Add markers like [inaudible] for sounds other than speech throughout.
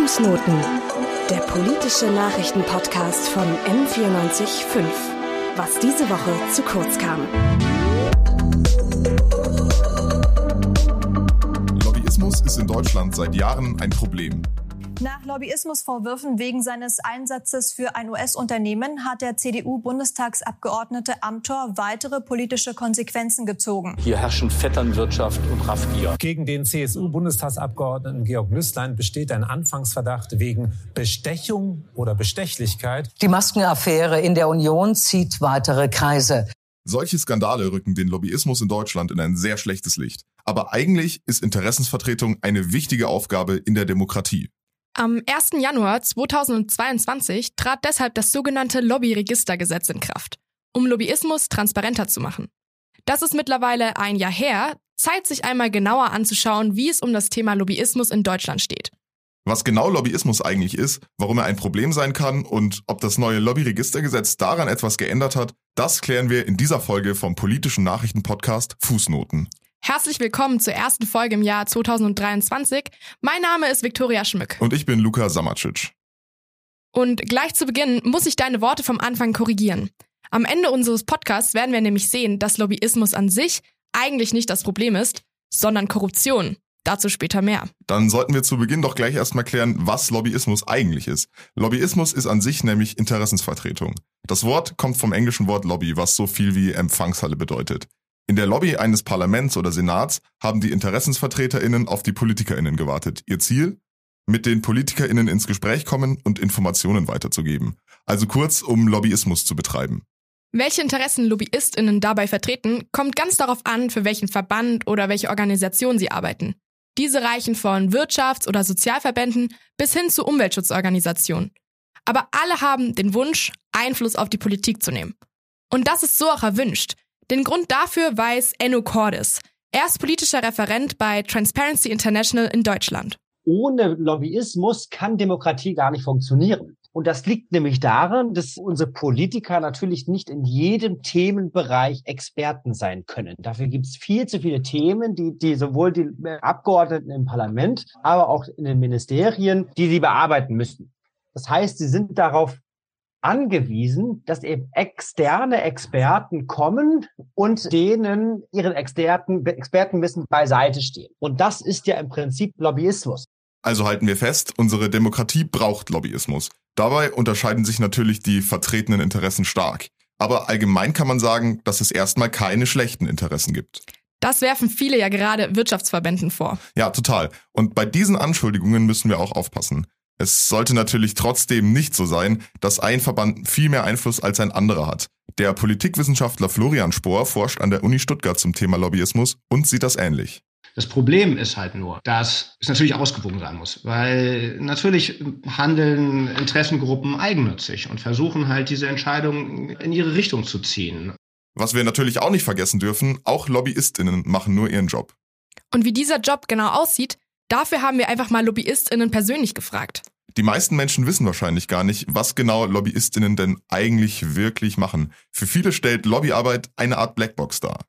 Fußnoten, der politische Nachrichtenpodcast von M945. Was diese Woche zu kurz kam. Lobbyismus ist in Deutschland seit Jahren ein Problem. Nach Lobbyismusvorwürfen wegen seines Einsatzes für ein US-Unternehmen hat der CDU-Bundestagsabgeordnete Amthor weitere politische Konsequenzen gezogen. Hier herrschen Vetternwirtschaft und Raffgier. Gegen den CSU-Bundestagsabgeordneten Georg Nüßlein besteht ein Anfangsverdacht wegen Bestechung oder Bestechlichkeit. Die Maskenaffäre in der Union zieht weitere Kreise. Solche Skandale rücken den Lobbyismus in Deutschland in ein sehr schlechtes Licht. Aber eigentlich ist Interessensvertretung eine wichtige Aufgabe in der Demokratie. Am 1. Januar 2022 trat deshalb das sogenannte Lobbyregistergesetz in Kraft, um Lobbyismus transparenter zu machen. Das ist mittlerweile ein Jahr her, Zeit sich einmal genauer anzuschauen, wie es um das Thema Lobbyismus in Deutschland steht. Was genau Lobbyismus eigentlich ist, warum er ein Problem sein kann und ob das neue Lobbyregistergesetz daran etwas geändert hat, das klären wir in dieser Folge vom politischen Nachrichtenpodcast Fußnoten. Herzlich willkommen zur ersten Folge im Jahr 2023. Mein Name ist Viktoria Schmück. Und ich bin Luca Samacic. Und gleich zu Beginn muss ich deine Worte vom Anfang korrigieren. Am Ende unseres Podcasts werden wir nämlich sehen, dass Lobbyismus an sich eigentlich nicht das Problem ist, sondern Korruption. Dazu später mehr. Dann sollten wir zu Beginn doch gleich erstmal klären, was Lobbyismus eigentlich ist. Lobbyismus ist an sich nämlich Interessensvertretung. Das Wort kommt vom englischen Wort Lobby, was so viel wie Empfangshalle bedeutet. In der Lobby eines Parlaments oder Senats haben die Interessensvertreterinnen auf die Politikerinnen gewartet. Ihr Ziel? Mit den Politikerinnen ins Gespräch kommen und Informationen weiterzugeben. Also kurz, um Lobbyismus zu betreiben. Welche Interessen Lobbyistinnen dabei vertreten, kommt ganz darauf an, für welchen Verband oder welche Organisation sie arbeiten. Diese reichen von Wirtschafts- oder Sozialverbänden bis hin zu Umweltschutzorganisationen. Aber alle haben den Wunsch, Einfluss auf die Politik zu nehmen. Und das ist so auch erwünscht, den Grund dafür weiß Enno Cordes. Er ist politischer Referent bei Transparency International in Deutschland. Ohne Lobbyismus kann Demokratie gar nicht funktionieren. Und das liegt nämlich daran, dass unsere Politiker natürlich nicht in jedem Themenbereich Experten sein können. Dafür gibt es viel zu viele Themen, die, die sowohl die Abgeordneten im Parlament, aber auch in den Ministerien, die sie bearbeiten müssen. Das heißt, sie sind darauf angewiesen, dass eben externe Experten kommen und denen ihren Experten, Expertenwissen beiseite stehen. Und das ist ja im Prinzip Lobbyismus. Also halten wir fest, unsere Demokratie braucht Lobbyismus. Dabei unterscheiden sich natürlich die vertretenen Interessen stark. Aber allgemein kann man sagen, dass es erstmal keine schlechten Interessen gibt. Das werfen viele ja gerade Wirtschaftsverbänden vor. Ja, total. Und bei diesen Anschuldigungen müssen wir auch aufpassen. Es sollte natürlich trotzdem nicht so sein, dass ein Verband viel mehr Einfluss als ein anderer hat. Der Politikwissenschaftler Florian Spohr forscht an der Uni Stuttgart zum Thema Lobbyismus und sieht das ähnlich. Das Problem ist halt nur, dass es natürlich ausgewogen sein muss, weil natürlich handeln Interessengruppen eigennützig und versuchen halt diese Entscheidung in ihre Richtung zu ziehen. Was wir natürlich auch nicht vergessen dürfen, auch Lobbyistinnen machen nur ihren Job. Und wie dieser Job genau aussieht, Dafür haben wir einfach mal LobbyistInnen persönlich gefragt. Die meisten Menschen wissen wahrscheinlich gar nicht, was genau LobbyistInnen denn eigentlich wirklich machen. Für viele stellt Lobbyarbeit eine Art Blackbox dar.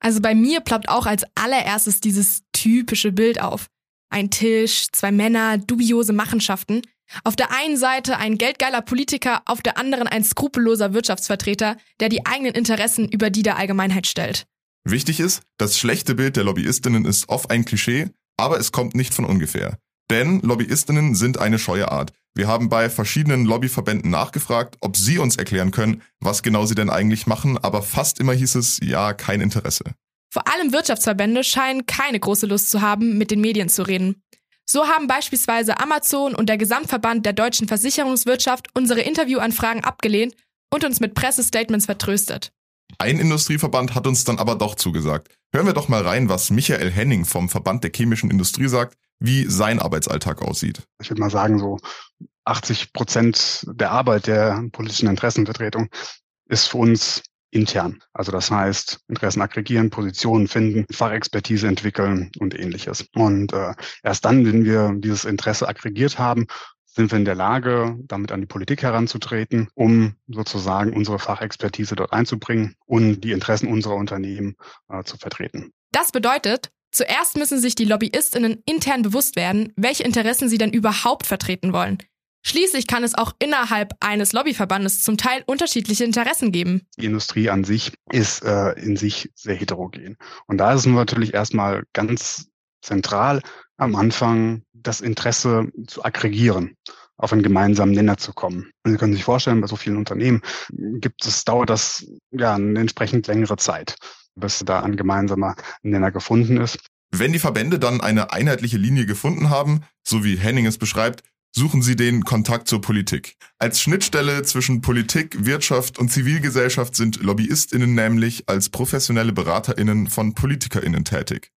Also bei mir ploppt auch als allererstes dieses typische Bild auf. Ein Tisch, zwei Männer, dubiose Machenschaften. Auf der einen Seite ein geldgeiler Politiker, auf der anderen ein skrupelloser Wirtschaftsvertreter, der die eigenen Interessen über die der Allgemeinheit stellt. Wichtig ist, das schlechte Bild der Lobbyistinnen ist oft ein Klischee, aber es kommt nicht von ungefähr. Denn Lobbyistinnen sind eine scheue Art. Wir haben bei verschiedenen Lobbyverbänden nachgefragt, ob sie uns erklären können, was genau sie denn eigentlich machen, aber fast immer hieß es ja, kein Interesse. Vor allem Wirtschaftsverbände scheinen keine große Lust zu haben, mit den Medien zu reden. So haben beispielsweise Amazon und der Gesamtverband der deutschen Versicherungswirtschaft unsere Interviewanfragen abgelehnt und uns mit Pressestatements vertröstet. Ein Industrieverband hat uns dann aber doch zugesagt. Hören wir doch mal rein, was Michael Henning vom Verband der chemischen Industrie sagt, wie sein Arbeitsalltag aussieht. Ich würde mal sagen, so 80 Prozent der Arbeit der politischen Interessenvertretung ist für uns intern. Also das heißt, Interessen aggregieren, Positionen finden, Fachexpertise entwickeln und ähnliches. Und äh, erst dann, wenn wir dieses Interesse aggregiert haben, sind wir in der Lage, damit an die Politik heranzutreten, um sozusagen unsere Fachexpertise dort einzubringen und die Interessen unserer Unternehmen äh, zu vertreten. Das bedeutet, Zuerst müssen sich die Lobbyistinnen intern bewusst werden, welche Interessen sie denn überhaupt vertreten wollen. Schließlich kann es auch innerhalb eines Lobbyverbandes zum Teil unterschiedliche Interessen geben. Die Industrie an sich ist äh, in sich sehr heterogen. Und da ist es natürlich erstmal ganz zentral am Anfang das Interesse zu aggregieren auf einen gemeinsamen Nenner zu kommen. Und Sie können sich vorstellen, bei so vielen Unternehmen gibt es, dauert das ja eine entsprechend längere Zeit, bis da ein gemeinsamer Nenner gefunden ist. Wenn die Verbände dann eine einheitliche Linie gefunden haben, so wie Henning es beschreibt, suchen sie den Kontakt zur Politik. Als Schnittstelle zwischen Politik, Wirtschaft und Zivilgesellschaft sind Lobbyistinnen nämlich als professionelle Beraterinnen von Politikerinnen tätig.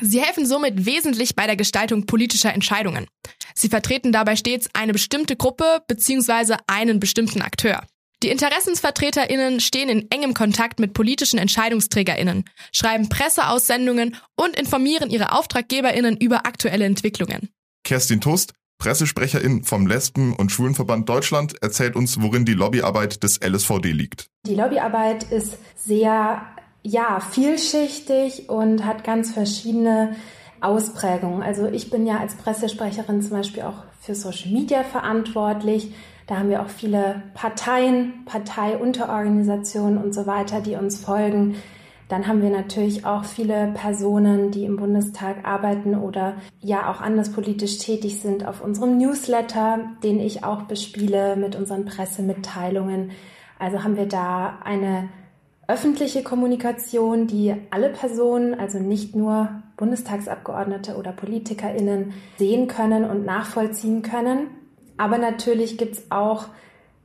Sie helfen somit wesentlich bei der Gestaltung politischer Entscheidungen. Sie vertreten dabei stets eine bestimmte Gruppe bzw. einen bestimmten Akteur. Die Interessensvertreterinnen stehen in engem Kontakt mit politischen Entscheidungsträgerinnen, schreiben Presseaussendungen und informieren ihre Auftraggeberinnen über aktuelle Entwicklungen. Kerstin Toast, Pressesprecherin vom Lesben- und Schwulenverband Deutschland, erzählt uns, worin die Lobbyarbeit des LSVD liegt. Die Lobbyarbeit ist sehr ja, vielschichtig und hat ganz verschiedene Ausprägungen. Also ich bin ja als Pressesprecherin zum Beispiel auch für Social Media verantwortlich. Da haben wir auch viele Parteien, Parteiunterorganisationen und so weiter, die uns folgen. Dann haben wir natürlich auch viele Personen, die im Bundestag arbeiten oder ja auch anders politisch tätig sind auf unserem Newsletter, den ich auch bespiele mit unseren Pressemitteilungen. Also haben wir da eine öffentliche Kommunikation, die alle Personen, also nicht nur Bundestagsabgeordnete oder Politikerinnen, sehen können und nachvollziehen können. Aber natürlich gibt's auch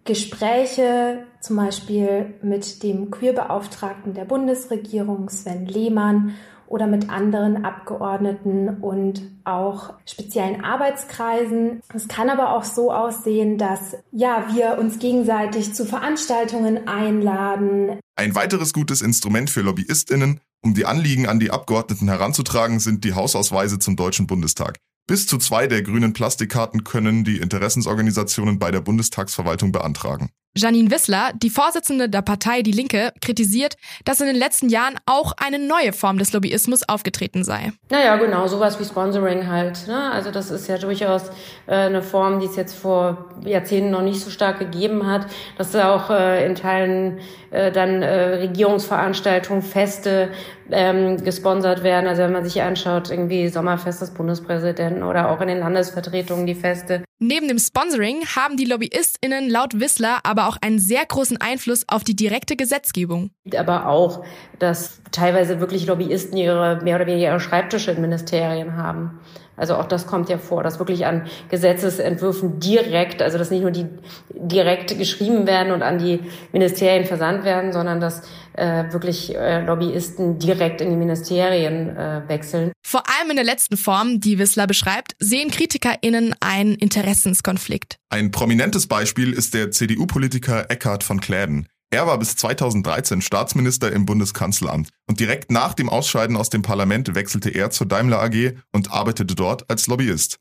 Gespräche, zum Beispiel mit dem Queerbeauftragten der Bundesregierung, Sven Lehmann, oder mit anderen Abgeordneten und auch speziellen Arbeitskreisen. Es kann aber auch so aussehen, dass ja, wir uns gegenseitig zu Veranstaltungen einladen. Ein weiteres gutes Instrument für Lobbyistinnen, um die Anliegen an die Abgeordneten heranzutragen, sind die Hausausweise zum Deutschen Bundestag. Bis zu zwei der grünen Plastikkarten können die Interessensorganisationen bei der Bundestagsverwaltung beantragen. Janine Wissler, die Vorsitzende der Partei Die Linke, kritisiert, dass in den letzten Jahren auch eine neue Form des Lobbyismus aufgetreten sei. Naja, genau, sowas wie Sponsoring halt. Ne? Also das ist ja durchaus äh, eine Form, die es jetzt vor Jahrzehnten noch nicht so stark gegeben hat, dass auch äh, in Teilen äh, dann äh, Regierungsveranstaltungen, Feste ähm, gesponsert werden. Also wenn man sich anschaut, irgendwie Sommerfest des Bundespräsidenten oder auch in den Landesvertretungen die Feste. Neben dem Sponsoring haben die LobbyistInnen laut Wissler aber auch einen sehr großen Einfluss auf die direkte Gesetzgebung. Aber auch, dass teilweise wirklich Lobbyisten ihre mehr oder weniger Schreibtische in Ministerien haben. Also auch das kommt ja vor, dass wirklich an Gesetzesentwürfen direkt, also dass nicht nur die direkt geschrieben werden und an die Ministerien versandt werden, sondern dass äh, wirklich äh, Lobbyisten direkt in die Ministerien äh, wechseln. Vor allem in der letzten Form, die Wissler beschreibt, sehen KritikerInnen einen Interessenskonflikt. Ein prominentes Beispiel ist der CDU-Politiker Eckhard von Kläden. Er war bis 2013 Staatsminister im Bundeskanzleramt und direkt nach dem Ausscheiden aus dem Parlament wechselte er zur Daimler AG und arbeitete dort als Lobbyist.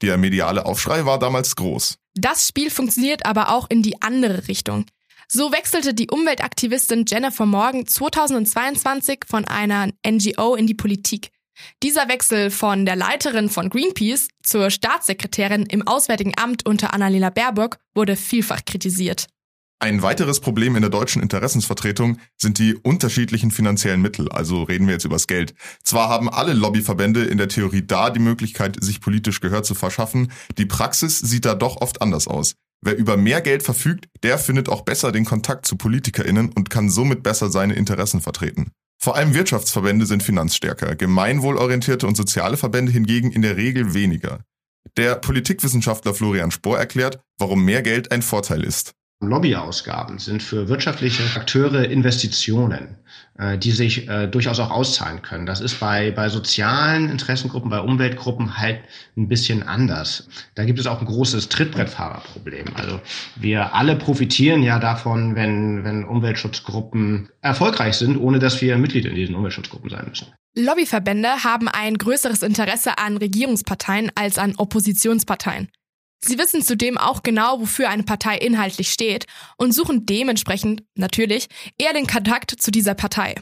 Der mediale Aufschrei war damals groß. Das Spiel funktioniert aber auch in die andere Richtung. So wechselte die Umweltaktivistin Jennifer Morgan 2022 von einer NGO in die Politik. Dieser Wechsel von der Leiterin von Greenpeace zur Staatssekretärin im Auswärtigen Amt unter Annalena Baerbock wurde vielfach kritisiert. Ein weiteres Problem in der deutschen Interessensvertretung sind die unterschiedlichen finanziellen Mittel, also reden wir jetzt übers Geld. Zwar haben alle Lobbyverbände in der Theorie da die Möglichkeit, sich politisch Gehör zu verschaffen, die Praxis sieht da doch oft anders aus. Wer über mehr Geld verfügt, der findet auch besser den Kontakt zu PolitikerInnen und kann somit besser seine Interessen vertreten. Vor allem Wirtschaftsverbände sind finanzstärker, gemeinwohlorientierte und soziale Verbände hingegen in der Regel weniger. Der Politikwissenschaftler Florian Spohr erklärt, warum mehr Geld ein Vorteil ist. Lobbyausgaben sind für wirtschaftliche Akteure Investitionen, äh, die sich äh, durchaus auch auszahlen können. Das ist bei, bei sozialen Interessengruppen, bei Umweltgruppen halt ein bisschen anders. Da gibt es auch ein großes Trittbrettfahrerproblem. Also wir alle profitieren ja davon, wenn, wenn Umweltschutzgruppen erfolgreich sind, ohne dass wir Mitglied in diesen Umweltschutzgruppen sein müssen. Lobbyverbände haben ein größeres Interesse an Regierungsparteien als an Oppositionsparteien. Sie wissen zudem auch genau, wofür eine Partei inhaltlich steht und suchen dementsprechend natürlich eher den Kontakt zu dieser Partei.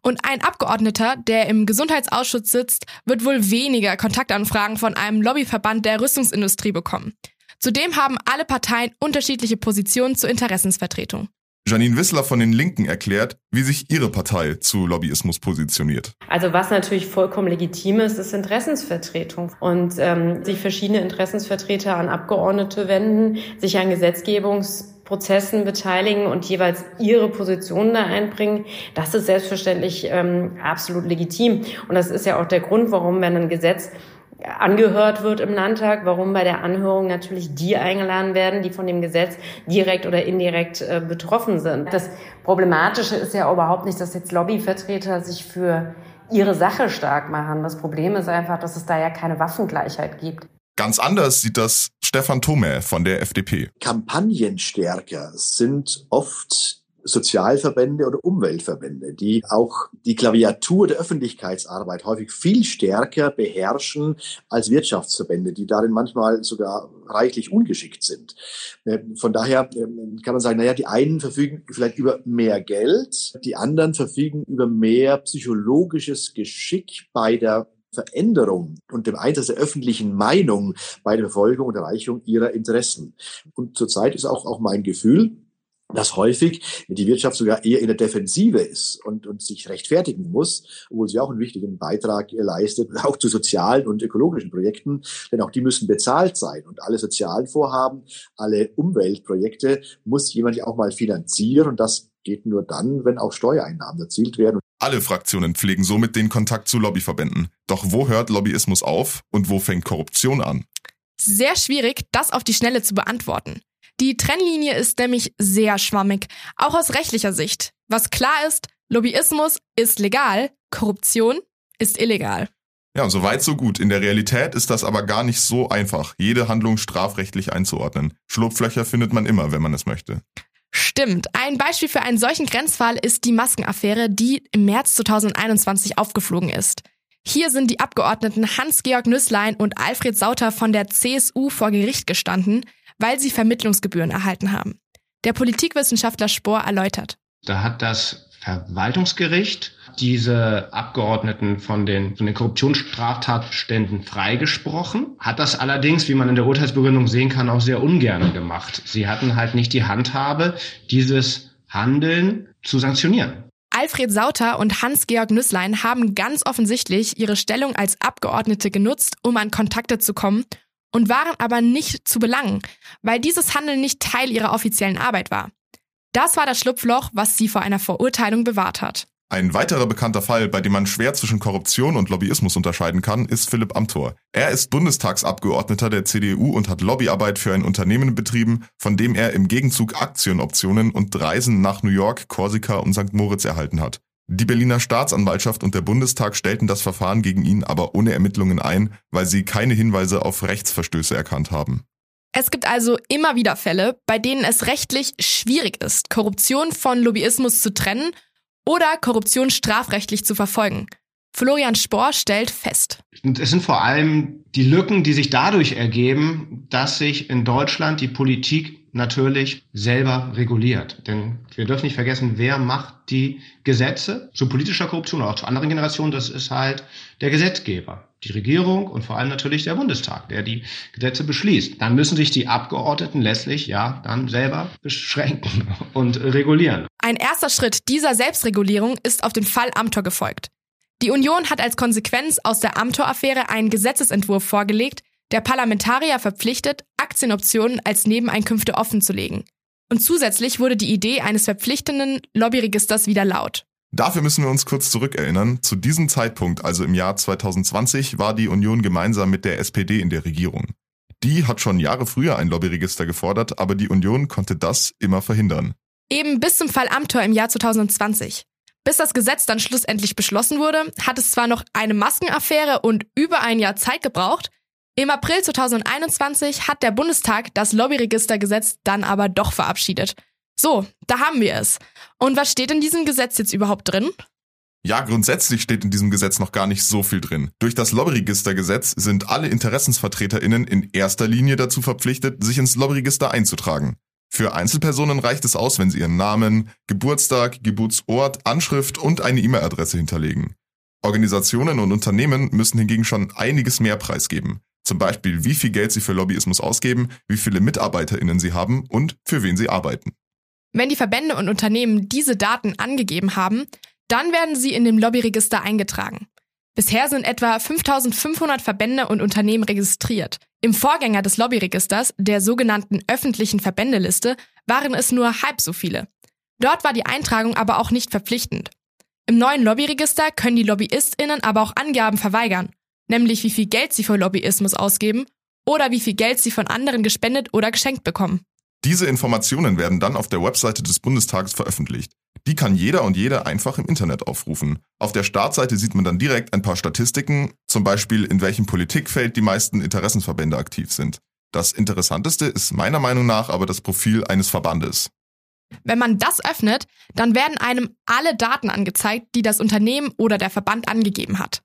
Und ein Abgeordneter, der im Gesundheitsausschuss sitzt, wird wohl weniger Kontaktanfragen von einem Lobbyverband der Rüstungsindustrie bekommen. Zudem haben alle Parteien unterschiedliche Positionen zur Interessensvertretung. Janine Wissler von den Linken erklärt, wie sich ihre Partei zu Lobbyismus positioniert. Also was natürlich vollkommen legitim ist, ist Interessensvertretung. Und ähm, sich verschiedene Interessensvertreter an Abgeordnete wenden, sich an Gesetzgebungsprozessen beteiligen und jeweils ihre Positionen da einbringen, das ist selbstverständlich ähm, absolut legitim. Und das ist ja auch der Grund, warum, wenn ein Gesetz angehört wird im Landtag, warum bei der Anhörung natürlich die eingeladen werden, die von dem Gesetz direkt oder indirekt äh, betroffen sind. Das Problematische ist ja überhaupt nicht, dass jetzt Lobbyvertreter sich für ihre Sache stark machen. Das Problem ist einfach, dass es da ja keine Waffengleichheit gibt. Ganz anders sieht das Stefan Thome von der FDP. Kampagnenstärker sind oft Sozialverbände oder Umweltverbände, die auch die Klaviatur der Öffentlichkeitsarbeit häufig viel stärker beherrschen als Wirtschaftsverbände, die darin manchmal sogar reichlich ungeschickt sind. Äh, von daher ähm, kann man sagen, naja, die einen verfügen vielleicht über mehr Geld, die anderen verfügen über mehr psychologisches Geschick bei der Veränderung und dem Einsatz der öffentlichen Meinung bei der Verfolgung und Erreichung ihrer Interessen. Und zurzeit ist auch, auch mein Gefühl, dass häufig die Wirtschaft sogar eher in der Defensive ist und, und sich rechtfertigen muss, obwohl sie auch einen wichtigen Beitrag leistet, [laughs] auch zu sozialen und ökologischen Projekten, denn auch die müssen bezahlt sein. Und alle sozialen Vorhaben, alle Umweltprojekte muss jemand ja auch mal finanzieren und das geht nur dann, wenn auch Steuereinnahmen erzielt werden. Alle Fraktionen pflegen somit den Kontakt zu Lobbyverbänden. Doch wo hört Lobbyismus auf und wo fängt Korruption an? Sehr schwierig, das auf die Schnelle zu beantworten. Die Trennlinie ist nämlich sehr schwammig, auch aus rechtlicher Sicht. Was klar ist, Lobbyismus ist legal, Korruption ist illegal. Ja, so weit, so gut. In der Realität ist das aber gar nicht so einfach, jede Handlung strafrechtlich einzuordnen. Schlupflöcher findet man immer, wenn man es möchte. Stimmt. Ein Beispiel für einen solchen Grenzfall ist die Maskenaffäre, die im März 2021 aufgeflogen ist. Hier sind die Abgeordneten Hans-Georg Nüßlein und Alfred Sauter von der CSU vor Gericht gestanden, weil sie Vermittlungsgebühren erhalten haben. Der Politikwissenschaftler Spohr erläutert. Da hat das Verwaltungsgericht diese Abgeordneten von den, von den Korruptionsstraftatständen freigesprochen, hat das allerdings, wie man in der Urteilsbegründung sehen kann, auch sehr ungern gemacht. Sie hatten halt nicht die Handhabe, dieses Handeln zu sanktionieren. Alfred Sauter und Hans-Georg Nüßlein haben ganz offensichtlich ihre Stellung als Abgeordnete genutzt, um an Kontakte zu kommen und waren aber nicht zu belangen, weil dieses Handeln nicht Teil ihrer offiziellen Arbeit war. Das war das Schlupfloch, was sie vor einer Verurteilung bewahrt hat. Ein weiterer bekannter Fall, bei dem man schwer zwischen Korruption und Lobbyismus unterscheiden kann, ist Philipp Amthor. Er ist Bundestagsabgeordneter der CDU und hat Lobbyarbeit für ein Unternehmen betrieben, von dem er im Gegenzug Aktienoptionen und Reisen nach New York, Korsika und St. Moritz erhalten hat. Die Berliner Staatsanwaltschaft und der Bundestag stellten das Verfahren gegen ihn aber ohne Ermittlungen ein, weil sie keine Hinweise auf Rechtsverstöße erkannt haben. Es gibt also immer wieder Fälle, bei denen es rechtlich schwierig ist, Korruption von Lobbyismus zu trennen oder Korruption strafrechtlich zu verfolgen. Florian Spohr stellt fest. Es sind vor allem die Lücken, die sich dadurch ergeben, dass sich in Deutschland die Politik natürlich selber reguliert. Denn wir dürfen nicht vergessen, wer macht die Gesetze zu politischer Korruption oder auch zu anderen Generationen? Das ist halt der Gesetzgeber, die Regierung und vor allem natürlich der Bundestag, der die Gesetze beschließt. Dann müssen sich die Abgeordneten letztlich ja dann selber beschränken [laughs] und regulieren. Ein erster Schritt dieser Selbstregulierung ist auf den Fall Amtor gefolgt. Die Union hat als Konsequenz aus der Amtor-Affäre einen Gesetzesentwurf vorgelegt, der Parlamentarier verpflichtet, Aktienoptionen als Nebeneinkünfte offenzulegen. Und zusätzlich wurde die Idee eines verpflichtenden Lobbyregisters wieder laut. Dafür müssen wir uns kurz zurückerinnern. Zu diesem Zeitpunkt, also im Jahr 2020, war die Union gemeinsam mit der SPD in der Regierung. Die hat schon Jahre früher ein Lobbyregister gefordert, aber die Union konnte das immer verhindern. Eben bis zum Fall Amtor im Jahr 2020. Bis das Gesetz dann schlussendlich beschlossen wurde, hat es zwar noch eine Maskenaffäre und über ein Jahr Zeit gebraucht, im April 2021 hat der Bundestag das Lobbyregistergesetz dann aber doch verabschiedet. So, da haben wir es. Und was steht in diesem Gesetz jetzt überhaupt drin? Ja, grundsätzlich steht in diesem Gesetz noch gar nicht so viel drin. Durch das Lobbyregistergesetz sind alle InteressensvertreterInnen in erster Linie dazu verpflichtet, sich ins Lobbyregister einzutragen. Für Einzelpersonen reicht es aus, wenn sie ihren Namen, Geburtstag, Geburtsort, Anschrift und eine E-Mail-Adresse hinterlegen. Organisationen und Unternehmen müssen hingegen schon einiges mehr preisgeben. Zum Beispiel, wie viel Geld sie für Lobbyismus ausgeben, wie viele MitarbeiterInnen sie haben und für wen sie arbeiten. Wenn die Verbände und Unternehmen diese Daten angegeben haben, dann werden sie in dem Lobbyregister eingetragen. Bisher sind etwa 5500 Verbände und Unternehmen registriert. Im Vorgänger des Lobbyregisters, der sogenannten öffentlichen Verbändeliste, waren es nur halb so viele. Dort war die Eintragung aber auch nicht verpflichtend. Im neuen Lobbyregister können die LobbyistInnen aber auch Angaben verweigern, nämlich wie viel Geld sie für Lobbyismus ausgeben oder wie viel Geld sie von anderen gespendet oder geschenkt bekommen. Diese Informationen werden dann auf der Webseite des Bundestages veröffentlicht. Die kann jeder und jede einfach im Internet aufrufen. Auf der Startseite sieht man dann direkt ein paar Statistiken, zum Beispiel in welchem Politikfeld die meisten Interessenverbände aktiv sind. Das Interessanteste ist meiner Meinung nach aber das Profil eines Verbandes. Wenn man das öffnet, dann werden einem alle Daten angezeigt, die das Unternehmen oder der Verband angegeben hat.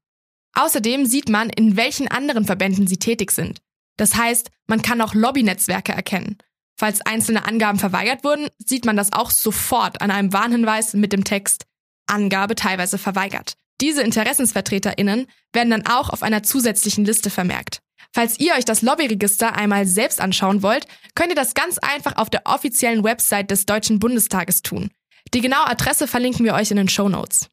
Außerdem sieht man, in welchen anderen Verbänden sie tätig sind. Das heißt, man kann auch Lobbynetzwerke erkennen. Falls einzelne Angaben verweigert wurden, sieht man das auch sofort an einem Warnhinweis mit dem Text Angabe teilweise verweigert. Diese Interessensvertreterinnen werden dann auch auf einer zusätzlichen Liste vermerkt. Falls ihr euch das Lobbyregister einmal selbst anschauen wollt, könnt ihr das ganz einfach auf der offiziellen Website des Deutschen Bundestages tun. Die genaue Adresse verlinken wir euch in den Show Notes.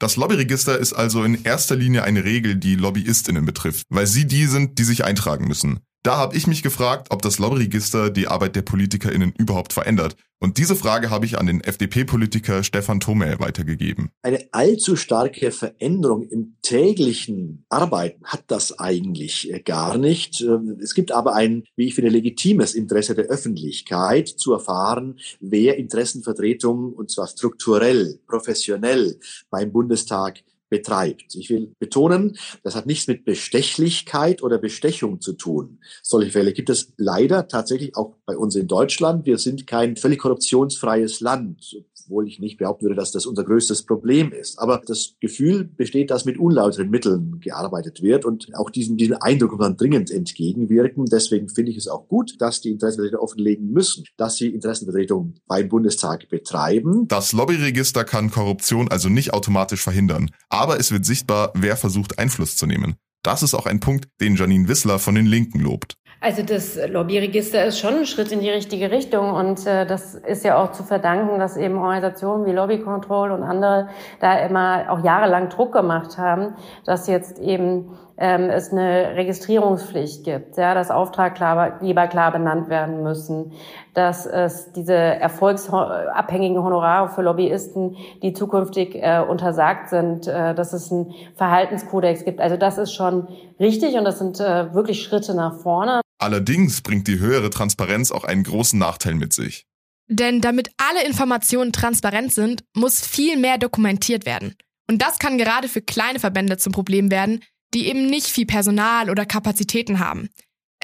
Das Lobbyregister ist also in erster Linie eine Regel, die LobbyistInnen betrifft, weil sie die sind, die sich eintragen müssen. Da habe ich mich gefragt, ob das Lobbyregister die Arbeit der PolitikerInnen überhaupt verändert. Und diese Frage habe ich an den FDP-Politiker Stefan Thomel weitergegeben. Eine allzu starke Veränderung im täglichen Arbeiten hat das eigentlich äh, gar nicht. Ähm, es gibt aber ein, wie ich finde, legitimes Interesse der Öffentlichkeit zu erfahren, wer Interessenvertretung, und zwar strukturell, professionell beim Bundestag betreibt. Ich will betonen, das hat nichts mit Bestechlichkeit oder Bestechung zu tun. Solche Fälle gibt es leider tatsächlich auch bei uns in Deutschland. Wir sind kein völlig korruptionsfreies Land obwohl ich nicht behaupten würde, dass das unser größtes Problem ist. Aber das Gefühl besteht, dass mit unlauteren Mitteln gearbeitet wird und auch diesem, diesem Eindruck muss man dringend entgegenwirken. Deswegen finde ich es auch gut, dass die Interessenvertreter offenlegen müssen, dass sie Interessenvertretung beim Bundestag betreiben. Das Lobbyregister kann Korruption also nicht automatisch verhindern, aber es wird sichtbar, wer versucht Einfluss zu nehmen. Das ist auch ein Punkt, den Janine Wissler von den Linken lobt. Also das Lobbyregister ist schon ein Schritt in die richtige Richtung und äh, das ist ja auch zu verdanken, dass eben Organisationen wie Lobby Control und andere da immer auch jahrelang Druck gemacht haben, dass jetzt eben ähm, es eine Registrierungspflicht gibt, ja, dass Auftraggeber klar benannt werden müssen, dass es diese erfolgsabhängigen Honorare für Lobbyisten, die zukünftig äh, untersagt sind, äh, dass es einen Verhaltenskodex gibt. Also das ist schon richtig und das sind äh, wirklich Schritte nach vorne. Allerdings bringt die höhere Transparenz auch einen großen Nachteil mit sich. Denn damit alle Informationen transparent sind, muss viel mehr dokumentiert werden. Und das kann gerade für kleine Verbände zum Problem werden, die eben nicht viel Personal oder Kapazitäten haben.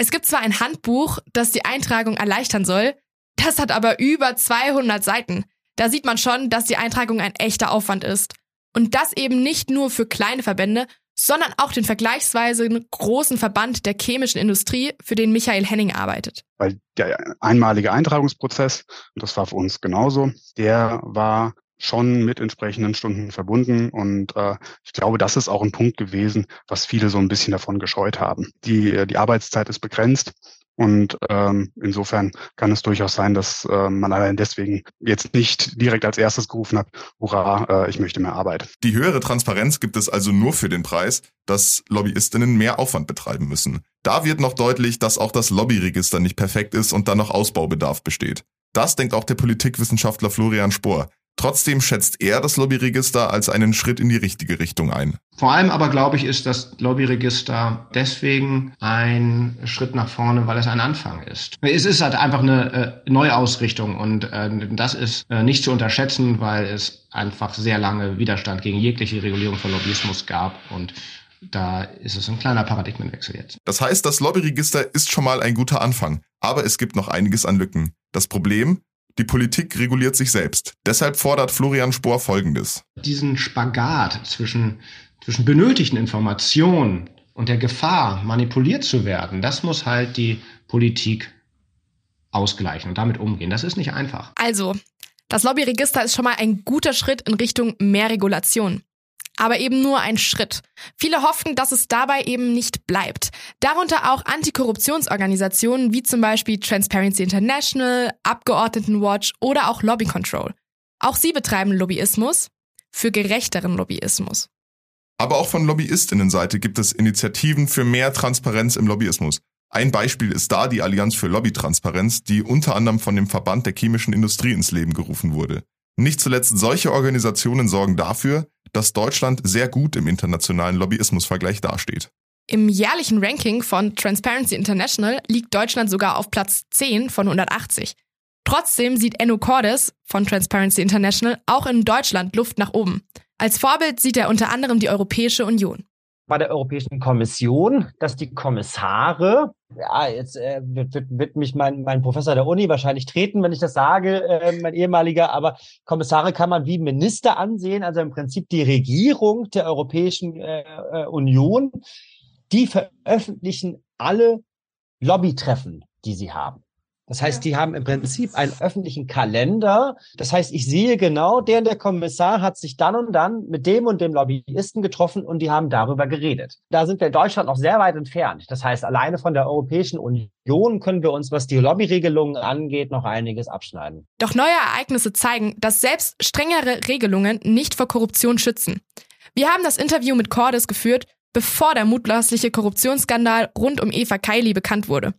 Es gibt zwar ein Handbuch, das die Eintragung erleichtern soll, das hat aber über 200 Seiten. Da sieht man schon, dass die Eintragung ein echter Aufwand ist. Und das eben nicht nur für kleine Verbände, sondern auch den vergleichsweise großen Verband der chemischen Industrie, für den Michael Henning arbeitet. Weil der einmalige Eintragungsprozess, und das war für uns genauso, der war schon mit entsprechenden Stunden verbunden. Und äh, ich glaube, das ist auch ein Punkt gewesen, was viele so ein bisschen davon gescheut haben. Die, die Arbeitszeit ist begrenzt. Und ähm, insofern kann es durchaus sein, dass äh, man allein deswegen jetzt nicht direkt als erstes gerufen hat, hurra, äh, ich möchte mehr Arbeit. Die höhere Transparenz gibt es also nur für den Preis, dass Lobbyistinnen mehr Aufwand betreiben müssen. Da wird noch deutlich, dass auch das Lobbyregister nicht perfekt ist und da noch Ausbaubedarf besteht. Das denkt auch der Politikwissenschaftler Florian Spohr. Trotzdem schätzt er das Lobbyregister als einen Schritt in die richtige Richtung ein. Vor allem aber glaube ich, ist das Lobbyregister deswegen ein Schritt nach vorne, weil es ein Anfang ist. Es ist halt einfach eine äh, Neuausrichtung und äh, das ist äh, nicht zu unterschätzen, weil es einfach sehr lange Widerstand gegen jegliche Regulierung von Lobbyismus gab und da ist es ein kleiner Paradigmenwechsel jetzt. Das heißt, das Lobbyregister ist schon mal ein guter Anfang, aber es gibt noch einiges an Lücken. Das Problem, die Politik reguliert sich selbst. Deshalb fordert Florian Spohr Folgendes. Diesen Spagat zwischen, zwischen benötigten Informationen und der Gefahr, manipuliert zu werden, das muss halt die Politik ausgleichen und damit umgehen. Das ist nicht einfach. Also, das Lobbyregister ist schon mal ein guter Schritt in Richtung mehr Regulation. Aber eben nur ein Schritt. Viele hoffen, dass es dabei eben nicht bleibt. Darunter auch Antikorruptionsorganisationen wie zum Beispiel Transparency International, Abgeordnetenwatch oder auch Lobby Control. Auch sie betreiben Lobbyismus für gerechteren Lobbyismus. Aber auch von Lobbyistinnenseite gibt es Initiativen für mehr Transparenz im Lobbyismus. Ein Beispiel ist da die Allianz für Lobbytransparenz, die unter anderem von dem Verband der chemischen Industrie ins Leben gerufen wurde. Nicht zuletzt solche Organisationen sorgen dafür, dass Deutschland sehr gut im internationalen Lobbyismusvergleich dasteht. Im jährlichen Ranking von Transparency International liegt Deutschland sogar auf Platz 10 von 180. Trotzdem sieht Enno Cordes von Transparency International auch in Deutschland Luft nach oben. Als Vorbild sieht er unter anderem die Europäische Union bei der Europäischen Kommission, dass die Kommissare, ja, jetzt äh, wird, wird, mich mein, mein Professor der Uni wahrscheinlich treten, wenn ich das sage, äh, mein ehemaliger, aber Kommissare kann man wie Minister ansehen, also im Prinzip die Regierung der Europäischen äh, äh Union, die veröffentlichen alle Lobbytreffen, die sie haben. Das heißt, die haben im Prinzip einen öffentlichen Kalender. Das heißt, ich sehe genau, der und der Kommissar hat sich dann und dann mit dem und dem Lobbyisten getroffen und die haben darüber geredet. Da sind wir in Deutschland noch sehr weit entfernt. Das heißt, alleine von der Europäischen Union können wir uns, was die Lobbyregelungen angeht, noch einiges abschneiden. Doch neue Ereignisse zeigen, dass selbst strengere Regelungen nicht vor Korruption schützen. Wir haben das Interview mit Cordes geführt, bevor der mutmaßliche Korruptionsskandal rund um Eva Kaili bekannt wurde.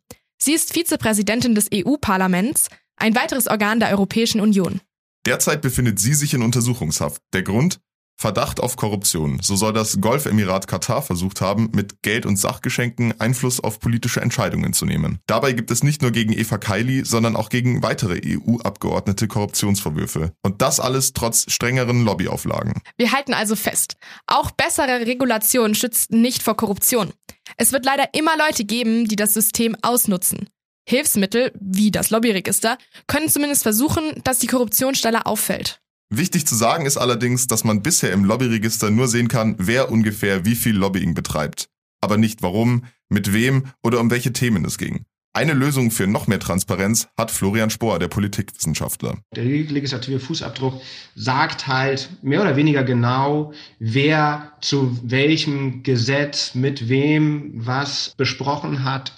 Sie ist Vizepräsidentin des EU-Parlaments, ein weiteres Organ der Europäischen Union. Derzeit befindet sie sich in Untersuchungshaft. Der Grund? Verdacht auf Korruption. So soll das Golfemirat Katar versucht haben, mit Geld und Sachgeschenken Einfluss auf politische Entscheidungen zu nehmen. Dabei gibt es nicht nur gegen Eva Kaili, sondern auch gegen weitere EU-Abgeordnete Korruptionsvorwürfe. Und das alles trotz strengeren Lobbyauflagen. Wir halten also fest, auch bessere Regulation schützt nicht vor Korruption. Es wird leider immer Leute geben, die das System ausnutzen. Hilfsmittel, wie das Lobbyregister, können zumindest versuchen, dass die Korruptionsstelle auffällt. Wichtig zu sagen ist allerdings, dass man bisher im Lobbyregister nur sehen kann, wer ungefähr wie viel Lobbying betreibt. Aber nicht warum, mit wem oder um welche Themen es ging. Eine Lösung für noch mehr Transparenz hat Florian Spohr, der Politikwissenschaftler. Der legislative Fußabdruck sagt halt mehr oder weniger genau, wer zu welchem Gesetz mit wem was besprochen hat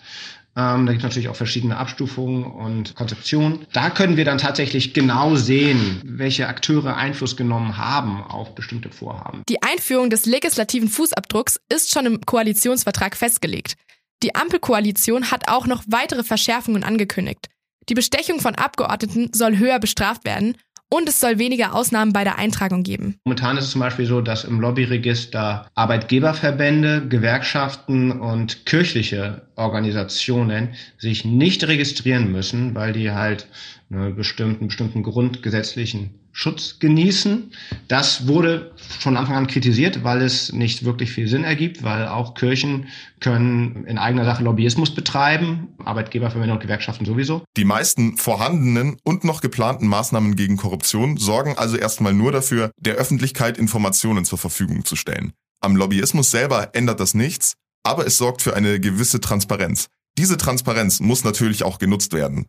ähm, da gibt es natürlich auch verschiedene Abstufungen und Konzeptionen. Da können wir dann tatsächlich genau sehen, welche Akteure Einfluss genommen haben auf bestimmte Vorhaben. Die Einführung des legislativen Fußabdrucks ist schon im Koalitionsvertrag festgelegt. Die Ampelkoalition hat auch noch weitere Verschärfungen angekündigt. Die Bestechung von Abgeordneten soll höher bestraft werden und es soll weniger Ausnahmen bei der Eintragung geben. Momentan ist es zum Beispiel so, dass im Lobbyregister Arbeitgeberverbände, Gewerkschaften und kirchliche Organisationen sich nicht registrieren müssen, weil die halt einen bestimmten, bestimmten grundgesetzlichen Schutz genießen. Das wurde von Anfang an kritisiert, weil es nicht wirklich viel Sinn ergibt, weil auch Kirchen können in eigener Sache Lobbyismus betreiben, Arbeitgeberverbände und Gewerkschaften sowieso. Die meisten vorhandenen und noch geplanten Maßnahmen gegen Korruption sorgen also erstmal nur dafür, der Öffentlichkeit Informationen zur Verfügung zu stellen. Am Lobbyismus selber ändert das nichts, aber es sorgt für eine gewisse Transparenz. Diese Transparenz muss natürlich auch genutzt werden.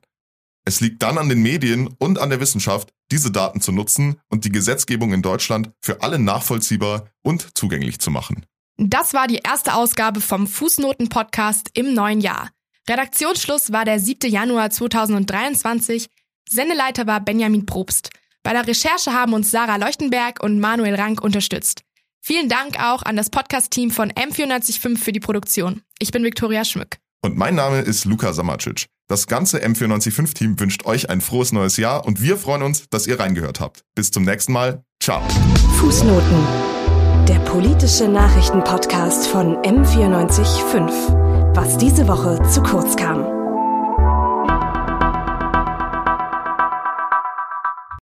Es liegt dann an den Medien und an der Wissenschaft, diese Daten zu nutzen und die Gesetzgebung in Deutschland für alle nachvollziehbar und zugänglich zu machen. Das war die erste Ausgabe vom Fußnoten-Podcast im neuen Jahr. Redaktionsschluss war der 7. Januar 2023. Sendeleiter war Benjamin Probst. Bei der Recherche haben uns Sarah Leuchtenberg und Manuel Rank unterstützt. Vielen Dank auch an das Podcast-Team von M945 für die Produktion. Ich bin Viktoria Schmück. Und mein Name ist Luka Samacic. Das ganze M495-Team wünscht euch ein frohes neues Jahr und wir freuen uns, dass ihr reingehört habt. Bis zum nächsten Mal. Ciao. Fußnoten. Der politische Nachrichtenpodcast von M945. Was diese Woche zu kurz kam.